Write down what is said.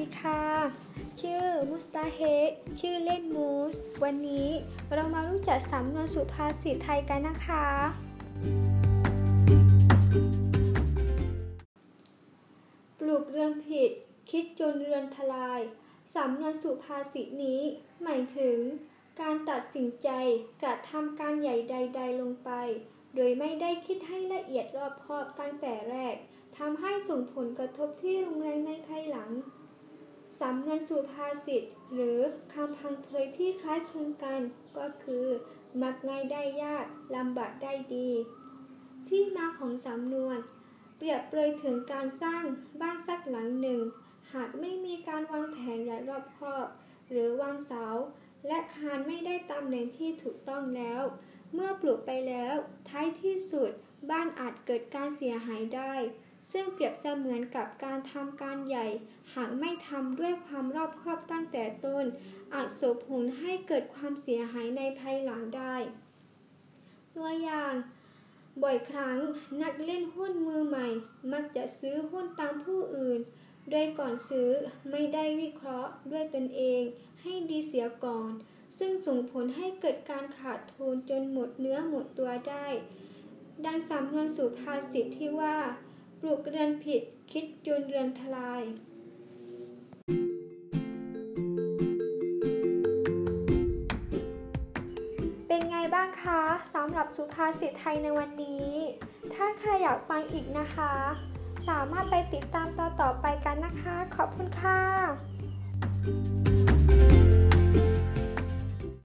ดีค่ะ ชื่อมุสตาเฮกชื่อเล่นมูส วันนี้เรามารู้จักสำนวนสุภาษิตไทยกันนะคะ ปลูกเรือนผิด คิดจนเรือนทลาย สำนวนสุภาษิตนี้ หมายถึง การตัดสินใจกระทำการใหญ่ใด ๆ ลงไป โดยไม่ได้คิดให้ละเอียดรอบคอบตั้งแต่แรกทำให้ส่งผลกระทบที่รุนแรงในภายหลัง สำนวนสุภาษิตหรือคำพังเพยที่คล้ายคลึงกันก็คือ มักง่ายได้ยากลำบากได้ดี ที่มาของสำนวน เปรียบเปรยถึงการสร้างบ้านสักหลังหนึ่ง หากไม่มีการวางแผนอย่างรอบคอบ หรือวางเสา และคานไม่ได้ตำแหน่งที่ถูกต้องแล้ว เมื่อปลูกไปแล้ว ท้ายที่สุดบ้านอาจเกิดการเสียหายได้ ซึ่งเปรียบเสมือนกับการทำการใหญ่ หากไม่ทำด้วยความรอบคอบตั้งแต่ต้น อาจส่งผลให้เกิดความเสียหายในภายหลังได้ ตัวอย่าง บ่อยครั้งนักเล่นหุ้นมือใหม่ มักจะซื้อหุ้นตามผู้อื่น โดยก่อนซื้อไม่ได้วิเคราะห์ด้วยตนเอง ให้ดีเสียก่อน ซึ่งส่งผลให้เกิดการขาดทุนจนหมดเนื้อหมดตัวได้ ดังสำนวนสุภาษิตที่ว่า ปลูกเรือนผิด คิดจนเรือนทลายเป็นไงบ้างคะสำหรับสุภาษิตไทยในวันนี้ ถ้าใครอยากฟังอีกนะคะ สามารถไปติดตามต่อต่อไปกันนะคะ ขอบคุณค่ะ